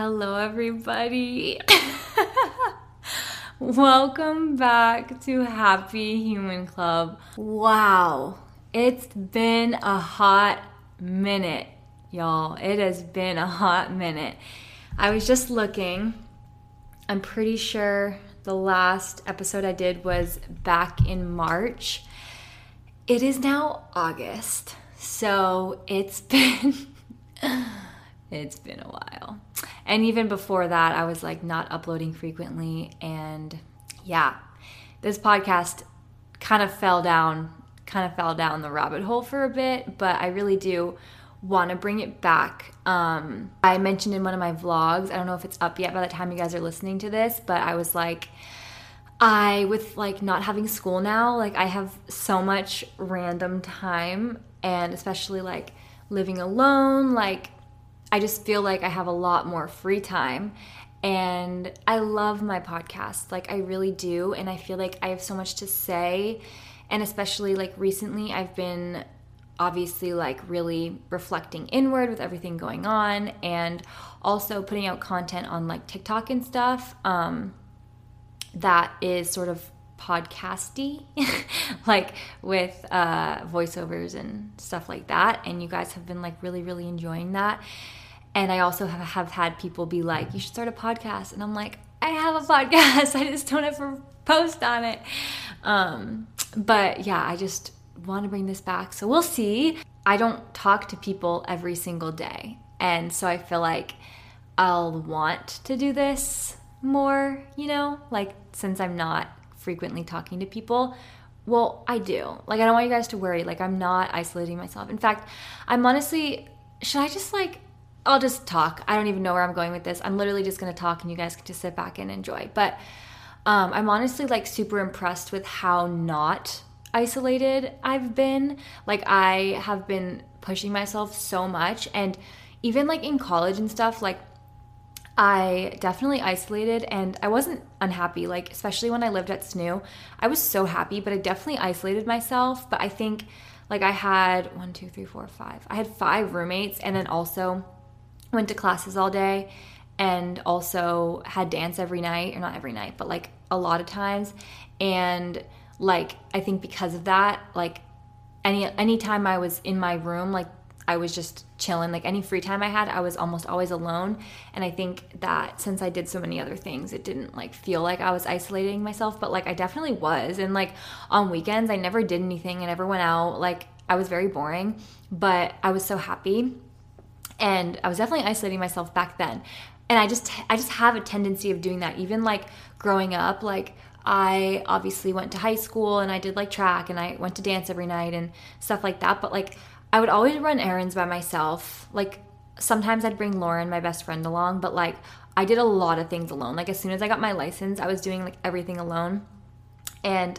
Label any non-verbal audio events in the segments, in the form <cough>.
Hello, everybody. <laughs> Welcome back to Happy Human Club. Wow, it's been a hot minute, y'all. It has been a hot minute. I was just looking. I'm pretty sure the last episode I did was back in March. It is now August, so it's <laughs> been. it's been a while. And even before that, I was like not uploading frequently. And yeah, this podcast kind of fell down, kind of fell down the rabbit hole for a bit, but I really do want to bring it back. Um, I mentioned in one of my vlogs, I don't know if it's up yet by the time you guys are listening to this, but I was like, I, with like not having school now, like I have so much random time, and especially like living alone, like I just feel like I have a lot more free time. And I love my podcast. Like, I really do. And I feel like I have so much to say. And especially like recently, I've been obviously like really reflecting inward with everything going on and also putting out content on like TikTok and stuff. Um, that is sort of podcasty, <laughs> like with uh, voiceovers and stuff like that. And you guys have been like really, really enjoying that. And I also have, have had people be like, you should start a podcast. And I'm like, I have a <laughs> podcast. I just don't ever post on it. Um, but yeah, I just want to bring this back. So we'll see. I don't talk to people every single day. And so I feel like I'll want to do this more, you know, like since I'm not frequently talking to people. Well, I do. Like, I don't want you guys to worry. Like, I'm not isolating myself. In fact, I'm honestly, should I just like I'll just talk. I don't even know where I'm going with this. I'm literally just going to talk and you guys can just sit back and enjoy. But um, I'm honestly like super impressed with how not isolated I've been. Like, I have been pushing myself so much. And even like in college and stuff, like, I definitely isolated and I wasn't unhappy, like, especially when I lived at SNU. I was so happy, but I definitely isolated myself. But I think, like, I had one, two, three, four, five. I had five roommates, and then also went to classes all day and also had dance every night or not every night but like a lot of times. And like i think because of that like any anytime i was in my room like i was just chilling. Like any free time i had i was almost always alone. And i think that since i did so many other things it didn't like feel like i was isolating myself but like i definitely was. And like on weekends i never did anything. I never went out. Like i was very boring but i was so happy and I was definitely isolating myself back then. And I just I just have a tendency of doing that even like growing up like I obviously went to high school and I did like track and I went to dance every night and stuff like that but like I would always run errands by myself. Like sometimes I'd bring Lauren, my best friend along, but like I did a lot of things alone. Like as soon as I got my license, I was doing like everything alone. And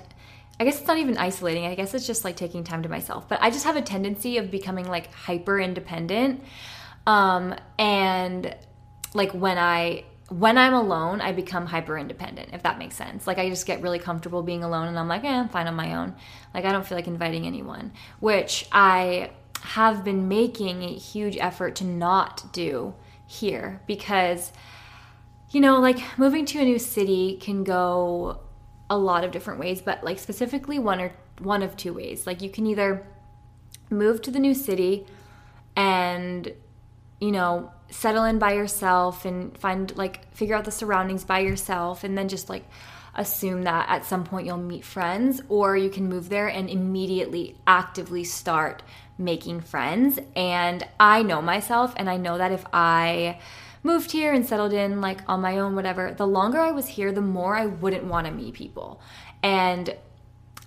I guess it's not even isolating. I guess it's just like taking time to myself. But I just have a tendency of becoming like hyper independent um, and like when I when I'm alone, I become hyper independent, if that makes sense. Like I just get really comfortable being alone and I'm like, eh, I'm fine on my own. Like I don't feel like inviting anyone, which I have been making a huge effort to not do here because you know, like moving to a new city can go a lot of different ways, but like specifically one or one of two ways. Like you can either move to the new city and you know, settle in by yourself and find like figure out the surroundings by yourself and then just like assume that at some point you'll meet friends or you can move there and immediately actively start making friends. And I know myself and I know that if I moved here and settled in like on my own whatever the longer I was here the more I wouldn't want to meet people. And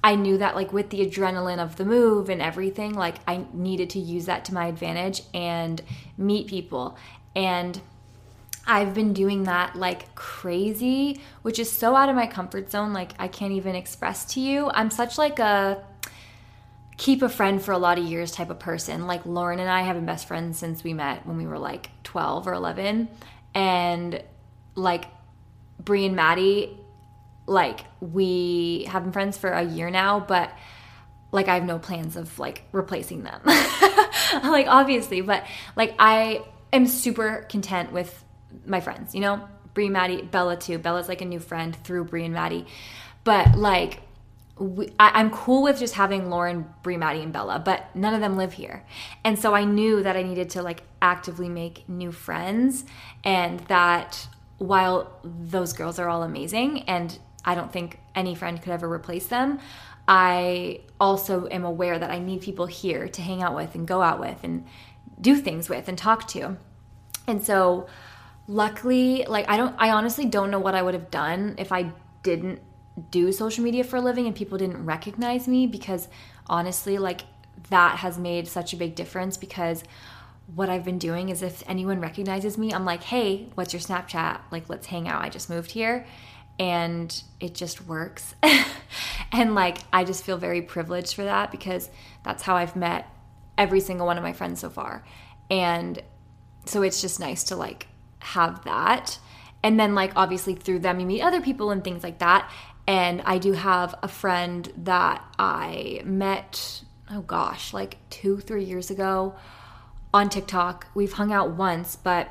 I knew that like with the adrenaline of the move and everything, like I needed to use that to my advantage and meet people. And I've been doing that like crazy, which is so out of my comfort zone. Like I can't even express to you. I'm such like a keep a friend for a lot of years type of person. Like Lauren and I have been best friends since we met when we were like 12 or 11. And like Brie and Maddie like we have been friends for a year now, but like I have no plans of like replacing them. <laughs> like obviously, but like I am super content with my friends, you know? Brie, Maddie, Bella too. Bella's like a new friend through Brie and Maddie. But like we, I, am cool with just having Lauren, Brie, Maddie, and Bella, but none of them live here. And so I knew that I needed to like actively make new friends and that while those girls are all amazing and I don't think any friend could ever replace them. I also am aware that I need people here to hang out with and go out with and do things with and talk to. And so luckily, like I don't I honestly don't know what I would have done if I didn't do social media for a living and people didn't recognize me because honestly, like that has made such a big difference because what I've been doing is if anyone recognizes me, I'm like, "Hey, what's your Snapchat? Like let's hang out. I just moved here." And it just works. <laughs> and like, I just feel very privileged for that because that's how I've met every single one of my friends so far. And so it's just nice to like have that. And then, like, obviously, through them, you meet other people and things like that. And I do have a friend that I met, oh gosh, like two, three years ago on TikTok. We've hung out once, but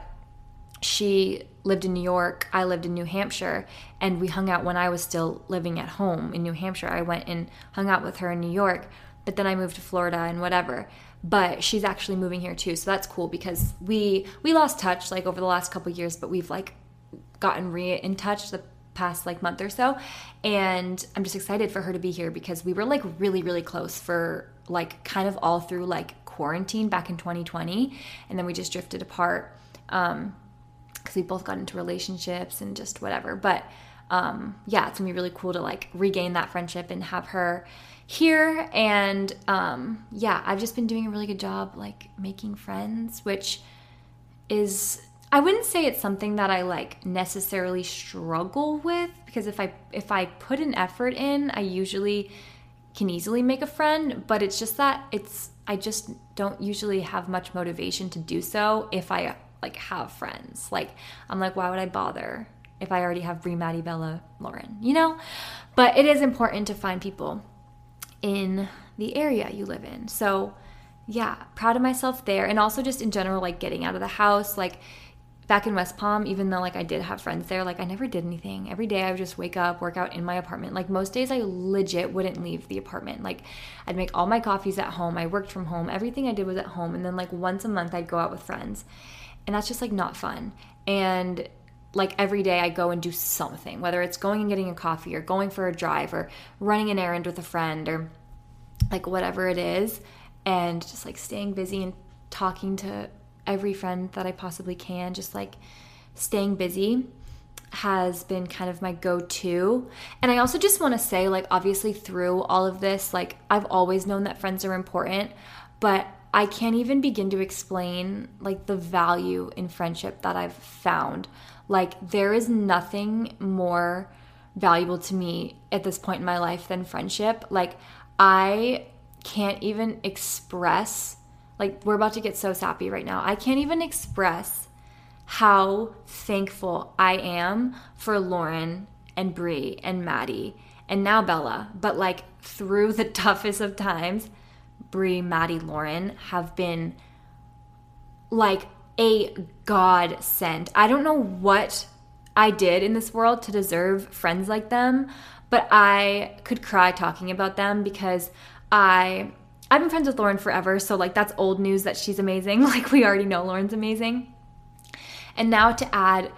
she lived in New York, I lived in New Hampshire, and we hung out when I was still living at home in New Hampshire. I went and hung out with her in New York, but then I moved to Florida and whatever. But she's actually moving here too, so that's cool because we we lost touch like over the last couple years, but we've like gotten re in touch the past like month or so, and I'm just excited for her to be here because we were like really really close for like kind of all through like quarantine back in 2020, and then we just drifted apart. Um, because we both got into relationships and just whatever. But um, yeah, it's gonna be really cool to like regain that friendship and have her here. And um, yeah, I've just been doing a really good job like making friends, which is I wouldn't say it's something that I like necessarily struggle with because if I if I put an effort in, I usually can easily make a friend, but it's just that it's I just don't usually have much motivation to do so if I like have friends. Like I'm like, why would I bother if I already have Brie, Maddie, Bella, Lauren? You know? But it is important to find people in the area you live in. So yeah, proud of myself there. And also just in general, like getting out of the house, like back in West Palm, even though like I did have friends there, like I never did anything. Every day I would just wake up, work out in my apartment. Like most days I legit wouldn't leave the apartment. Like I'd make all my coffees at home. I worked from home. Everything I did was at home. And then like once a month I'd go out with friends and that's just like not fun. And like every day I go and do something, whether it's going and getting a coffee or going for a drive or running an errand with a friend or like whatever it is, and just like staying busy and talking to every friend that I possibly can, just like staying busy has been kind of my go to. And I also just want to say, like, obviously, through all of this, like, I've always known that friends are important, but I can't even begin to explain like the value in friendship that I've found. Like there is nothing more valuable to me at this point in my life than friendship. Like I can't even express like we're about to get so sappy right now. I can't even express how thankful I am for Lauren and Brie and Maddie and now Bella. But like through the <laughs> toughest of times, Brie, Maddie, Lauren have been like a godsend. I don't know what I did in this world to deserve friends like them, but I could cry talking about them because I I've been friends with Lauren forever, so like that's old news that she's amazing. <laughs> Like we already know Lauren's amazing. And now to add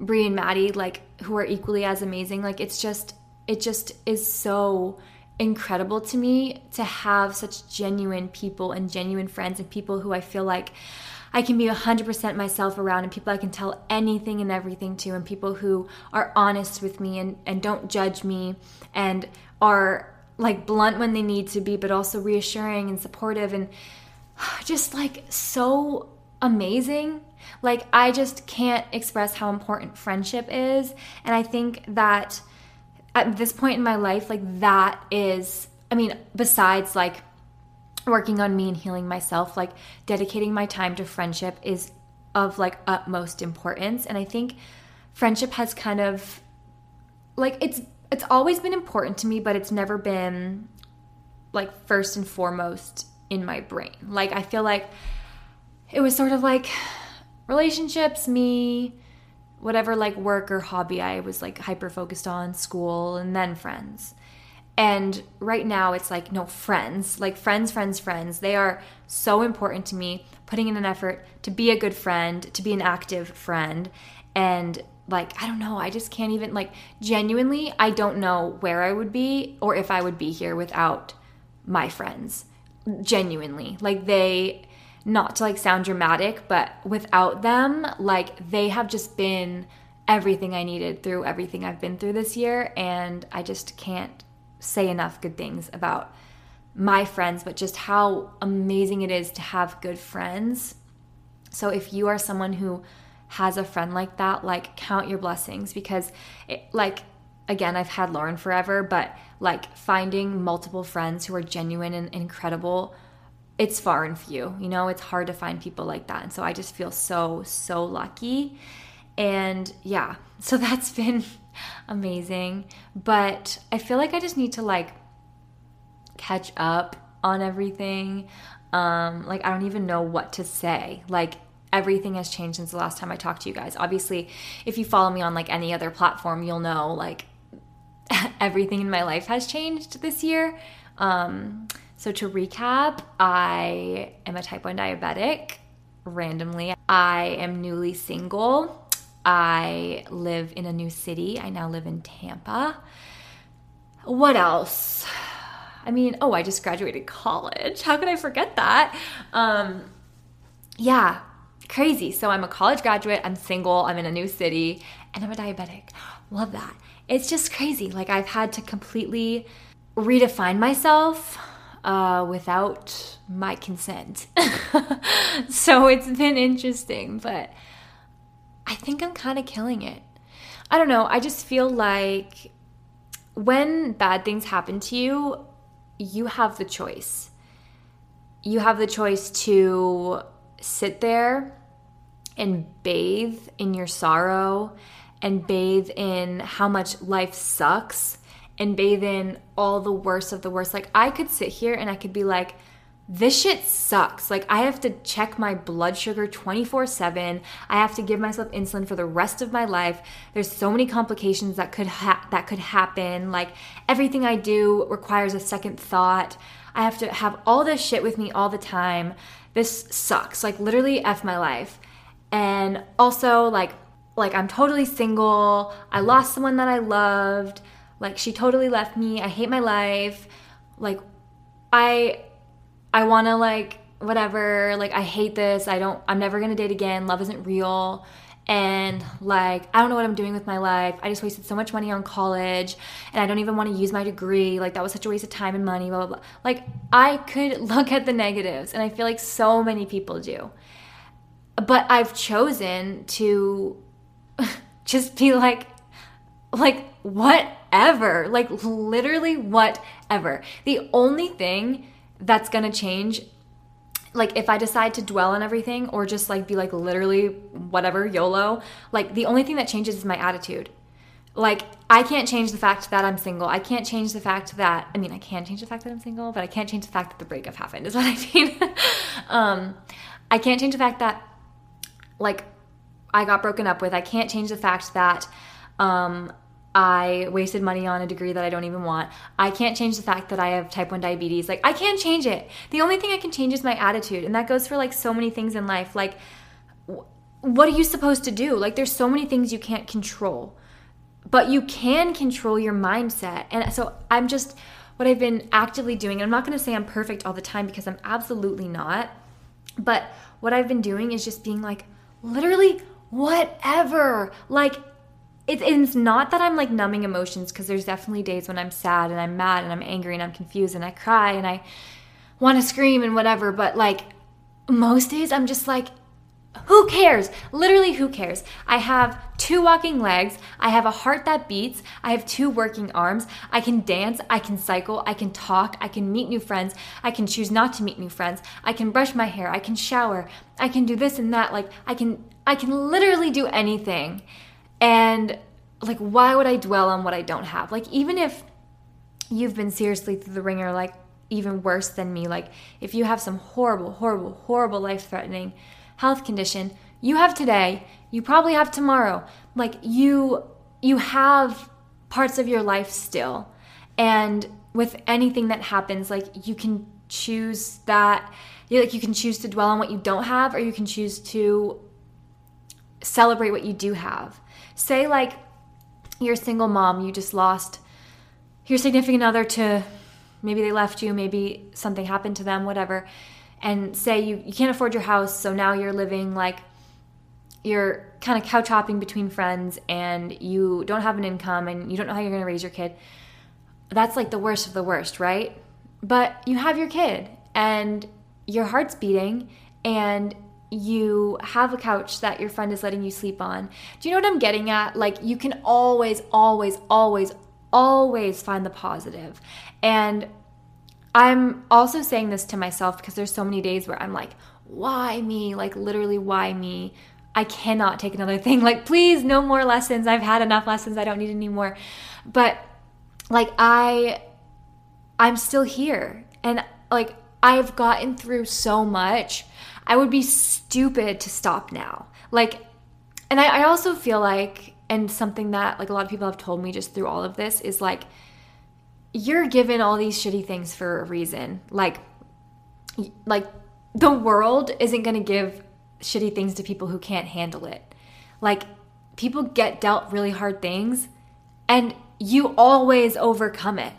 Brie and Maddie, like who are equally as amazing, like it's just it just is so incredible to me to have such genuine people and genuine friends and people who I feel like I can be 100% myself around and people I can tell anything and everything to and people who are honest with me and, and don't judge me and are like blunt when they need to be but also reassuring and supportive and <sighs> just like so amazing. Like I just can't express how important friendship is. And I think that at this point in my life, like that is, I mean, besides like working on me and healing myself, like dedicating my time to friendship is of like utmost importance. And I think friendship has kind of like it's it's always been important to me, but it's never been like first and foremost in my brain. Like I feel like it was sort of like relationships, me, whatever like work or hobby I was like hyper focused on, school, and then friends. And right now it's like, no, friends, like friends, friends, friends. They are so important to me, putting in an effort to be a good friend, to be an active friend. And like, I don't know, I just can't even, like, genuinely, I don't know where I would be or if I would be here without my friends. Genuinely. Like, they, not to like sound dramatic, but without them, like they have just been everything I needed through everything I've been through this year. And I just can't say enough good things about my friends, but just how amazing it is to have good friends. So if you are someone who has a friend like that, like count your blessings because it, like again, I've had Lauren forever, but like finding multiple friends who are genuine and incredible it's far and few. You know, it's hard to find people like that. And so I just feel so, so lucky. And yeah, <laughs> so that's been <laughs> amazing. But I feel like I just need to like catch up on everything. Um, like, I don't even know what to say. Like, everything has changed since the last time I talked to you guys. Obviously, if you follow me on like any other platform, you'll know like <laughs> everything in my life has changed this year. Um, so, to recap, I am a type 1 diabetic randomly. I am newly single. I live in a new city. I now live in Tampa. What else? I mean, oh, I just graduated college. How could I forget that? Um, yeah, crazy. So I'm a college graduate, I'm single, I'm in a new city, and I'm a diabetic. Love that. It's just crazy. Like I've had to completely redefine myself uh, without my consent. <laughs> so it's been interesting, but I think I'm kind of killing it. I don't know. I just feel like when bad things happen to you, you have the choice. You have the choice to sit there and bathe in your sorrow and bathe in how much life sucks and bathe in all the worst of the worst. Like, I could sit here and I could be like, this shit sucks. Like, I have to check my blood sugar 24 7. I have to give myself insulin for the rest of my life. There's so many complications that could, ha- that could happen. Like, everything I do requires a second thought. I have to have all this shit with me all the time. This sucks. Like, literally, F my life. And also, like, like I'm totally single. I lost someone that I loved. Like she totally left me. I hate my life. Like I I want to like whatever. Like I hate this. I don't I'm never going to date again. Love isn't real. And like I don't know what I'm doing with my life. I just wasted so much money on college and I don't even want to use my degree. Like that was such a waste of time and money, blah blah blah. Like I could <laughs> look at the negatives and I feel like so many people do. But I've chosen to <laughs> just be like like whatever. Like literally whatever. The only thing that's to change like if I decide to dwell on everything or just like be like literally whatever YOLO, like the only thing that changes is my attitude. Like I can't change the fact that I'm single. I can't change the fact that I mean I can change the fact that I'm single, but I can't change the fact that the breakup happened. Is what <laughs> I mean. um, I can't change the fact that like I got broken up with. I can't change the fact that um, I wasted money on a degree that I don't even want. I can't change the fact that I have type 1 diabetes. Like, I can't change it. The only thing I can change is my attitude. And that goes for like so many things in life. Like, what are you supposed to do? Like, there's so many things you can't control, but you can control your mindset. And so I'm just, what I've been actively doing, I'm not gonna say I'm perfect all the time because I'm absolutely not. But what I've been doing is just being like, literally, whatever. Like, it, it's not that I'm like numbing emotions because there's definitely days when I'm sad and I'm mad and I'm angry and I'm confused and I cry and I want to scream and whatever. But like most days, I'm just like, who cares? Literally, who cares? I have two walking legs. I have a heart that beats. I have two working arms. I can dance. I can cycle. I can talk. I can meet new friends. I can choose not to meet new friends. I can brush my hair. I can shower. I can do this and that. Like, I can, I can literally do anything. And like, why would I dwell on what I don't have? Like, even if you've been seriously through the ringer, like, even worse than me, like, if you have some horrible, horrible, horrible life threatening health condition, you have today, you probably have tomorrow. Like, you, you have parts of your life still. And with anything that happens, like, you can choose that you like you can choose to dwell on what you don't have or you can choose to celebrate what you do have Say, like, you're a single mom, you just lost your significant other to maybe they left you, maybe something happened to them, whatever. And say you, you can't afford your house, so now you're living like you're kind of couch hopping between friends and you don't have an income and you don't know how you're going to raise your kid. That's like the worst of the worst, right? But you have your kid and your heart's beating and you have a couch that your friend is letting you sleep on. Do you know what I'm getting at? Like, you can always, always, always, always find the positive. And I'm also saying this to myself because there's so many days where I'm like, why me? Like, literally, why me? I cannot take another <laughs> thing. Like, please, no more lessons. I've had enough lessons. I don't need any more. But, like, I, I'm still here. And, like, I've gotten through so much I would be stupid to stop now. Like, and I, I also feel like, and something that like a lot of people have told me just through all of this is like, you're given all these shitty things for a reason. Like, like the world isn't going to give shitty things to people who can't handle it. Like, people get dealt really hard things and you always overcome it.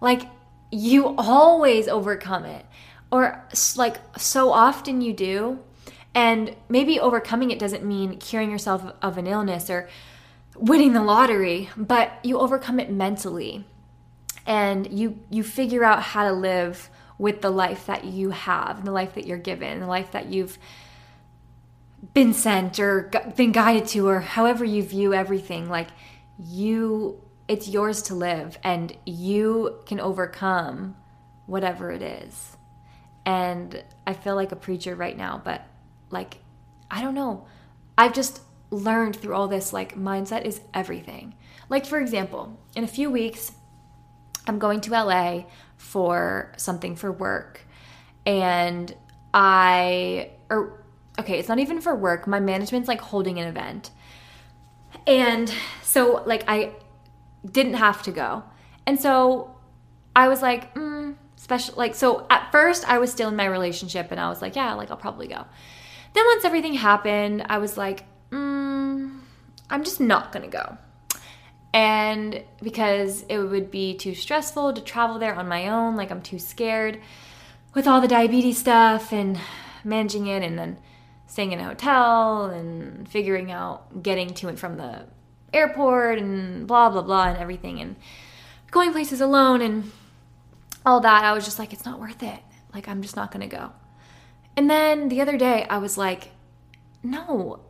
Like, you always overcome it or like so often you do and maybe overcoming it doesn't mean curing yourself of an illness or winning the lottery but you overcome it mentally. And you you figure out how to live with the life that you have the life that you're given the life that you've been sent or been guided to or however you view everything. Like you it's yours to live and you can overcome whatever it is and I feel like a preacher right now, but like, I don't know. I've just learned through all this like mindset is everything. Like, for example, in a few weeks, I'm going to LA for something for work. And I, or okay, it's not even for work. My management's like holding an event. And so, like, I didn't have to go. And so I was like, mm, special like so at first I was still in my relationship and I was like, yeah, like I'll probably go. Then once everything happened, I was like, mm, I'm just not gonna go. And because it would be too stressful to travel there on my own, like I'm too scared with all the diabetes stuff and managing it and then staying in a hotel and figuring out getting to and from the airport and blah blah blah and everything and going places alone and all that, I was just like, it's not worth it. Like, I'm just not gonna go. And then the other day, I was like, no,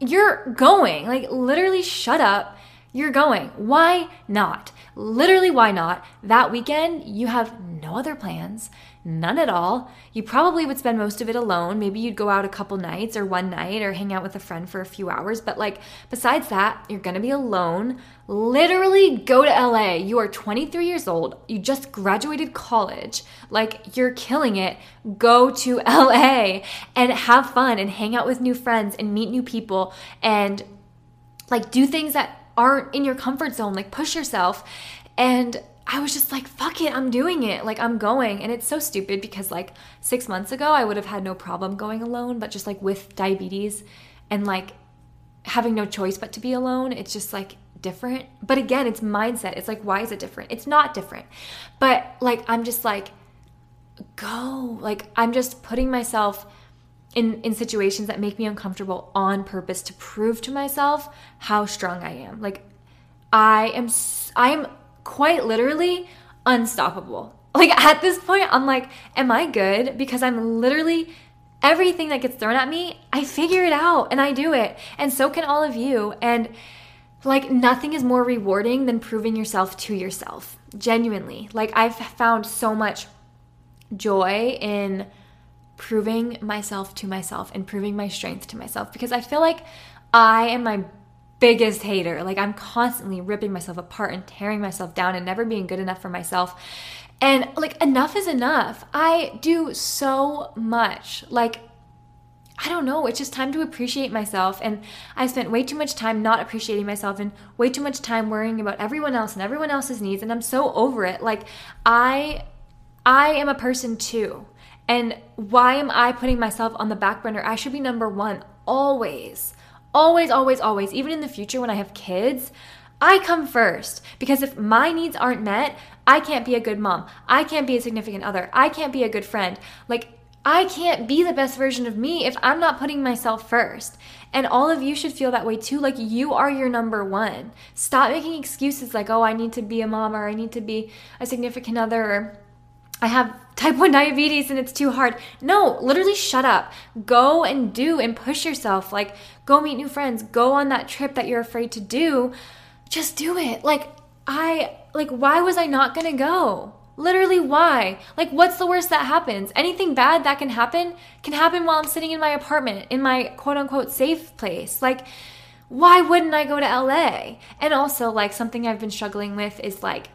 you're going. Like, literally, shut up. You're going. Why not? Literally, why not? That weekend, you have no other plans. None at all. You probably would spend most of it alone. Maybe you'd go out a couple nights or one night or hang out with a friend for a few hours. But, like, besides that, you're gonna be alone. Literally go to LA. You are 23 years old. You just graduated college. Like, you're killing it. Go to <laughs> LA and have fun and hang out with new friends and meet new people and, like, do things that aren't in your comfort zone. Like, push yourself. And I was just like, fuck it, I'm doing it. Like, I'm going. And it's so stupid because, like, six months ago, I would have had no problem going alone, but just like with diabetes and like having no choice but to be alone, it's just like different. But again, it's mindset. It's like, why is it different? It's not different. But like, I'm just like, go. Like, I'm just putting myself in in situations that make me uncomfortable on purpose to prove to myself how strong I am. Like I am I am quite literally unstoppable. Like at this point, I'm like, am I good? Because I'm literally everything that gets thrown at me, I figure it out and I do it. And so can all of you. And like nothing is more rewarding than proving yourself to yourself. Genuinely. Like I've found so much joy in proving myself to myself and proving my strength to myself because I feel like I am my biggest hater. Like I'm constantly ripping myself apart and tearing myself down and never being good enough for myself. And like enough is enough. I do so much. Like I don't know, it's just time to appreciate myself. And I spent way too much time not appreciating myself and way too much time worrying about everyone else and everyone else's needs. And I'm so over it. Like, I. I am a person too. And why am I putting myself on the back burner? I should be number one always. Always, always, always. Even in the future when I have kids, I come first because if my needs aren't met, I can't be a good mom. I can't be a significant other. I can't be a good friend. Like, I can't be the best version of me if I'm not putting myself first. And all of you should feel that way too. Like, you are your number one. Stop making excuses like, oh, I need to be a mom or I need to be a significant other or I have type 1 diabetes and it's too hard. No, literally shut up. Go and do and push yourself. Like, go meet new friends. Go on that trip that you're afraid to do. Just do it. Like, I, like, why was I not gonna go? Literally, why? Like, what's the worst that happens? Anything bad that can happen can happen while I'm sitting in my apartment, in my quote unquote safe place. Like, why wouldn't I go to LA? And also, like, something I've been struggling with is like,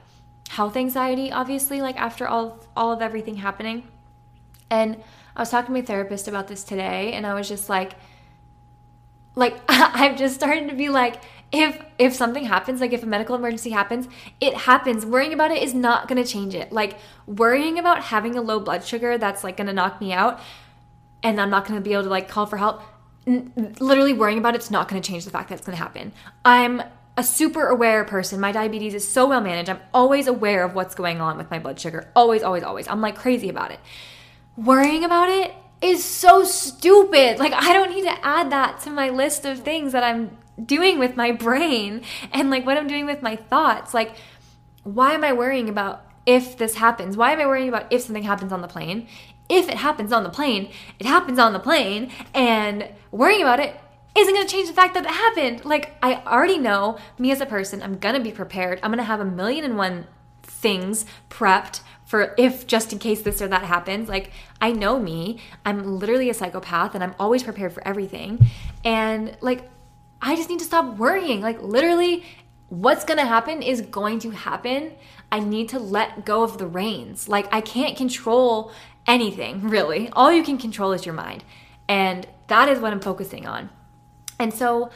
health anxiety obviously like after all all of everything happening. And i was talking to my therapist about this today and i was just like like <laughs> i've just started to be like if if something happens like if a medical emergency happens it happens. Worrying about it is not going to change it. Like worrying about having a low blood sugar that's like going to knock me out and i'm not going to be able to like call for help N- literally worrying about it's not going to change the fact that it's going to happen. I'm a super aware person. My diabetes is so well managed. I'm always aware of what's going on with my blood sugar. Always, always, always. I'm like crazy about it. Worrying about it is so stupid. Like, I don't need to add that to my list of things that I'm doing with my brain and like what I'm doing with my thoughts. Like, why am I worrying about if this happens? Why am I worrying about if something happens on the plane? If it happens on the plane, it happens on the plane, and worrying about it isn't going to change the fact that it happened. Like, I already know me as a person, I'm going to be prepared. I'm going to have a million and one things prepped for if just in case this or that happens. Like, I know me. I'm literally a psychopath and I'm always prepared for everything. And like, I just need to stop worrying. Like, literally, what's going to happen is going to happen. I need to let go of the reins. Like, I can't control anything, <laughs> really. All you can control is your mind. And that is what I'm focusing on. And so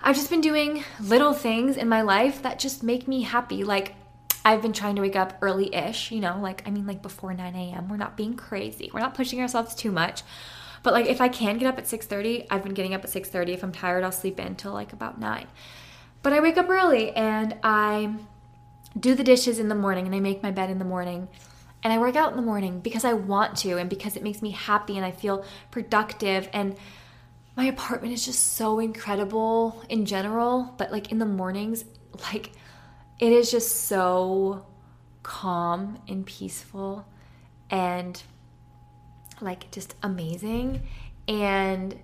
I've just been doing little things in my life that just make me happy. Like I've been trying to wake up early ish, you know, like I mean, like before 9 a.m. We're not being crazy, we're not pushing ourselves too much. But like if I can get up at 6:30, I've been getting up at 6:30. If I'm tired, I'll sleep in till like about 9. But I wake up early and I do the dishes in the morning and I make my bed in the morning and I work out in the morning because I want to and because it makes me happy and I feel productive and my apartment is just so incredible in general, but like in the mornings, like it is just so calm and peaceful and like just amazing. And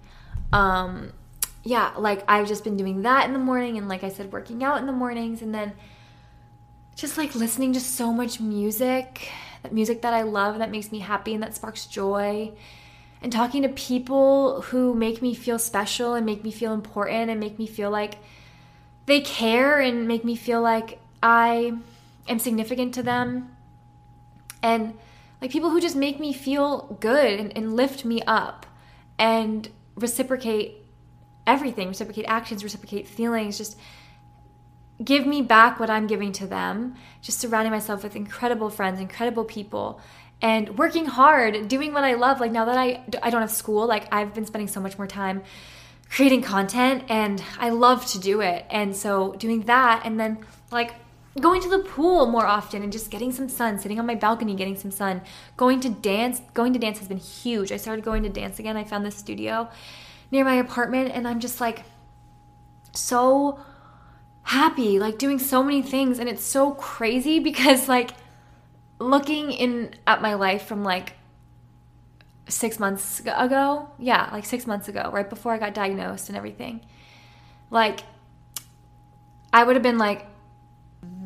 um yeah, like I've just been doing that in the morning and like I said working out in the mornings and then just like listening to so much music that music that I love that makes me happy and that sparks joy. And talking to people who make me feel special and make me feel important and make me feel like they care and make me feel like I am significant to them. And like people who just make me feel good and, and lift me up and reciprocate everything, reciprocate actions, reciprocate feelings, just give me back what I'm giving to them. Just surrounding myself with incredible friends, incredible people, and working hard, doing what I love. Like now that I I don't have school, like I've been spending so much more time creating content and I love to do it. And so doing that and then like going to the pool more often and just getting some sun, sitting on my balcony getting some sun, going to dance, going to dance has been huge. I started going to dance again. I found this studio near my apartment and I'm just like so happy, like doing so many things and it's so crazy <laughs> because like looking in at my life from like 6 months ago, yeah, like 6 months ago, right before I got diagnosed and everything. Like I would have been like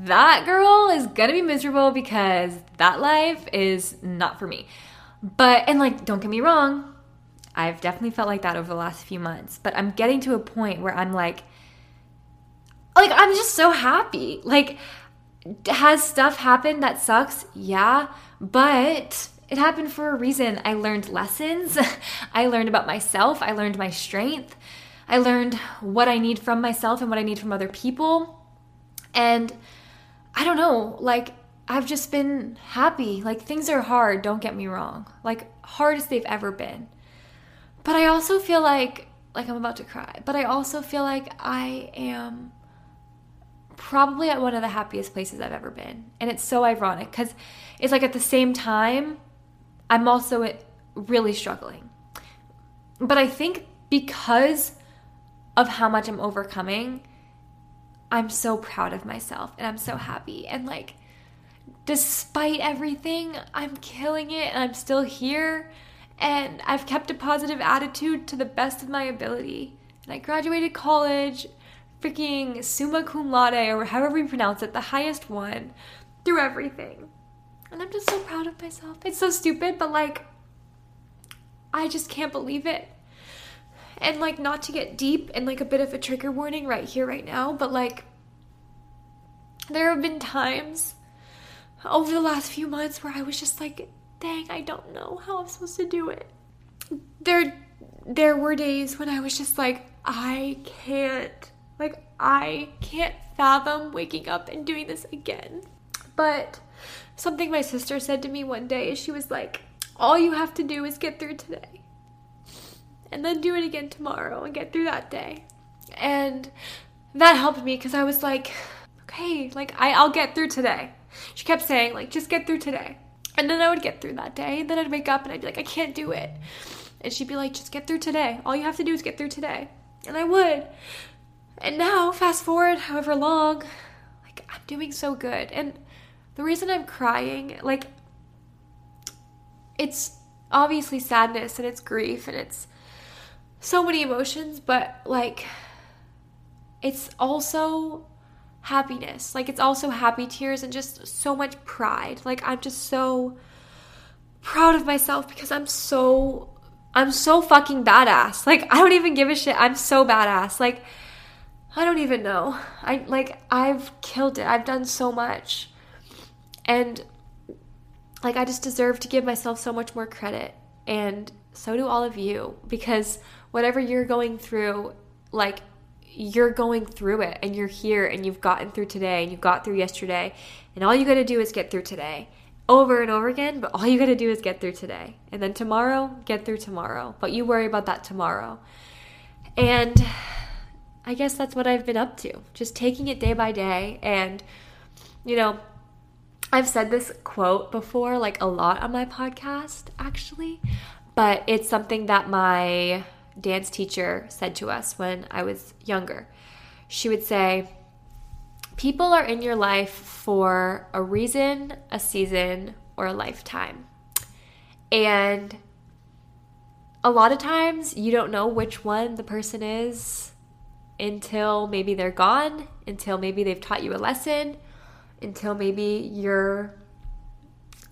that girl is gonna be miserable because that life is not for me. But, and like, don't get me wrong, I've definitely felt like that over the last few months, but I'm getting to a point where I'm like, like I'm just so happy. Like has stuff happened that sucks? Yeah, but it happened for a reason. I learned lessons. <laughs> I learned about myself. I learned my strength. I learned what I need from myself and what I need from other people. And I don't know, like I've just been happy. Like things are hard, don't get me wrong. Like hardest they've ever been. But I also feel like like I'm about to cry. But I also feel like I am probably at one of the happiest places I've ever been. And it's so ironic because it's like at the same time, I'm also eh, really struggling. But I think because of how much I'm overcoming, I'm so proud of myself and I'm so happy. And like, despite everything, I'm killing it and I'm still here. And I've kept a positive attitude to the best of my ability. And I graduated college freaking summa cum laude, or however you pronounce it, the highest one, through everything. And I'm just so proud of myself. It's so stupid, but like, I just can't believe it. And like, not to get deep and like a bit of a trigger warning right here, right now, but like, there have been times over the last few months where I was just like, dang, I don't know how I'm supposed to do it. There, there were days when I was just like, I can't like, I can't fathom waking up and doing this again. But something my sister said to me one day, she was like, All you have to do is get through today. And then do it again tomorrow and get through that day. And that helped me because I was like, okay, like I, I'll get through today. She kept saying, like, just get through today. And then I would get through that day. And then I'd wake up and I'd be like, I can't do it. And she'd be like, just get through today. All you have to do is get through today. And I would. And now, fast forward however long, like I'm doing so good. And the reason I'm crying, like it's obviously sadness and it's grief and it's so many emotions, but like it's also happiness. Like it's also happy tears and just so much pride. Like I'm just so proud of myself because I'm so I'm so fucking badass. Like I don't even give a shit. I'm so badass. Like I don't even know. I like I've killed it. I've done so much. And like I just deserve to give myself so much more credit. And so do all of you. Because whatever you're going through like you're going through it. And you're here and you've gotten through today and you've got through yesterday. And all you got to do is get through today. Over and over again but all you got to do is get through today. And then tomorrow get through tomorrow. But you worry about that tomorrow. And I guess that's what I've been up to, just taking it day by day. And, you know, I've said this quote before, like a lot on my podcast, actually, but it's something that my dance teacher said to us when I was younger. She would say, People are in your life for a reason, a season, or a lifetime. And a lot of times you don't know which one the person is until maybe they're gone, until maybe they've taught you a lesson, until maybe you're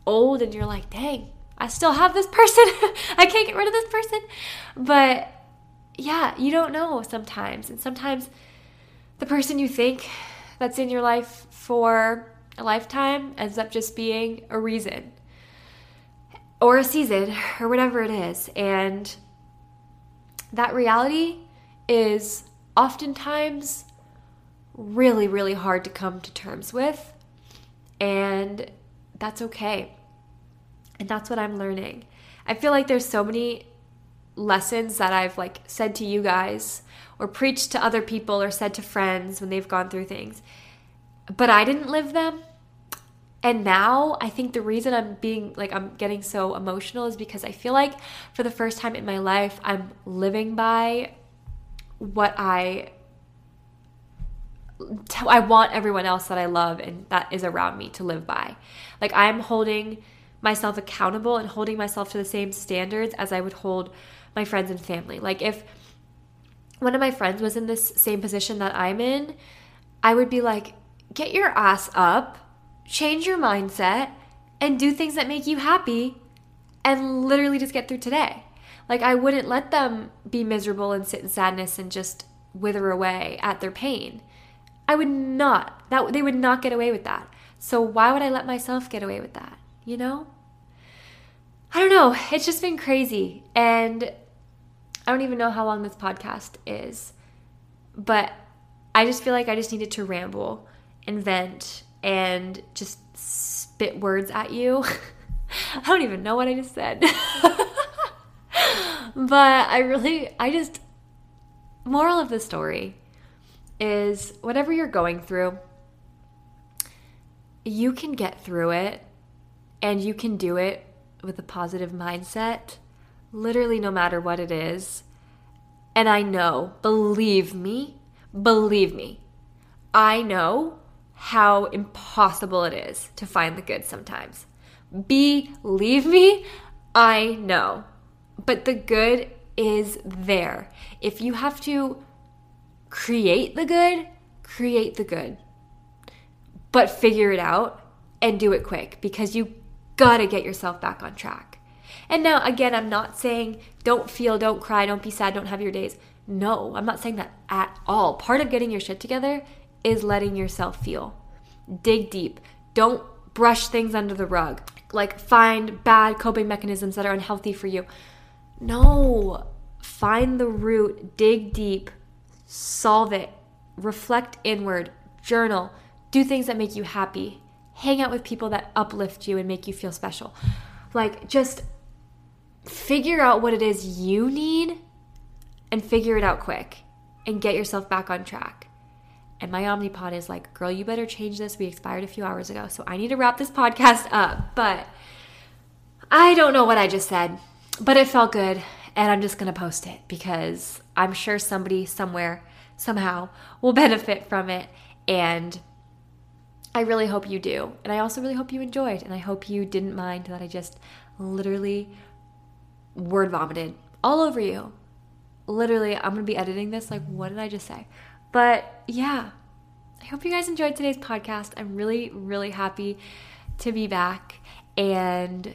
old and you're like, dang, I still have this person. <laughs> I can't get rid of this person. But yeah, you don't know sometimes. And sometimes the person you think that's in your life for a lifetime ends up just being a reason or a season or whatever it is. And that reality is oftentimes really, really hard to come to terms with. And that's okay. And that's what I'm learning. I feel like there's so many lessons that I've like said to you guys or preached to other people or said to friends when they've gone through things. But I didn't live them. And now I think the reason I'm being like I'm getting so emotional is because I feel like for the first time in my life I'm living by what I I want everyone else that I love and that is around me to live by. Like I'm holding myself accountable and holding myself to the same standards as I would hold my friends and family. Like if one of my friends was in this same position that I'm in, I would be like, get your ass up, change your mindset, and do things that make you happy and literally just get through today. Like I wouldn't let them be miserable and sit in sadness and just wither away at their pain. I would not. That they would not get away with that. So why would I let myself get away with that? You know? I don't know. It's just been crazy. And I don't even know how long this podcast is. But I just feel like I just needed to ramble and vent and just spit words at you. <laughs> I don't even know what I just said. <laughs> but I really, I just, moral of the story is whatever you're going through, you can get through it and you can do it with a positive mindset, literally no matter what it is. And I know, believe me, believe me, I know how impossible it is to find the good sometimes. Believe me, I know. But the good is there. If you have to create the good, create the good. But figure it out and do it quick because you gotta get yourself back on track. And now, again, I'm not saying don't feel, don't cry, don't be sad, don't have your days. No, I'm not saying that at all. Part of getting your shit together is letting yourself feel. Dig deep. Don't brush things under the rug. Like find bad coping mechanisms that are unhealthy for you. No, find the root, dig deep, solve it, reflect inward, journal, do things that make you happy, hang out with people that uplift you and make you feel special. Like, just figure out what it is you need and figure it out quick and get yourself back on track. And my Omnipod is like, girl, you better change this. We expired a few hours ago. So I need to wrap this <laughs> podcast up. But I don't know what I just said, but it felt good and I'm just going to post it because I'm sure somebody somewhere somehow will <laughs> benefit from it and I really hope you do. And I also really hope you enjoyed and I hope you didn't mind that I just literally word vomited all over you. Literally, I'm going to be editing this like what did I just say? But yeah, I hope you guys enjoyed today's podcast. I'm really really happy to be back and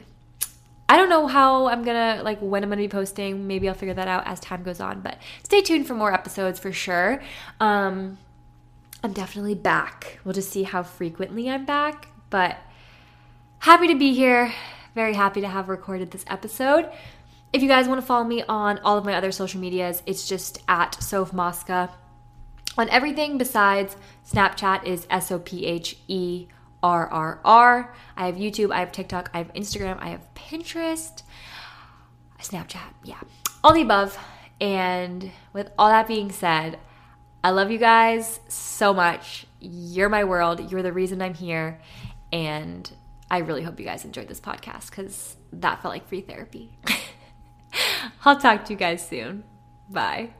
I don't know how I'm gonna like when I'm gonna be posting. Maybe I'll figure that out as time goes on. But stay tuned for more episodes for sure. Um, I'm definitely back. We'll just see how frequently I'm back. But happy to be here. Very happy to have recorded this episode. If you guys want to follow me on all of my other social medias, it's just at Soph Mosca. On everything besides Snapchat is S O P H E RRR. I have YouTube, I have TikTok, I have Instagram, I have Pinterest, Snapchat, yeah, all the above. And with all that being said, I love you guys so much. You're my world. You're the reason I'm here. And I really hope you guys enjoyed this podcast because that felt like free therapy. <laughs> I'll talk to you guys soon. Bye.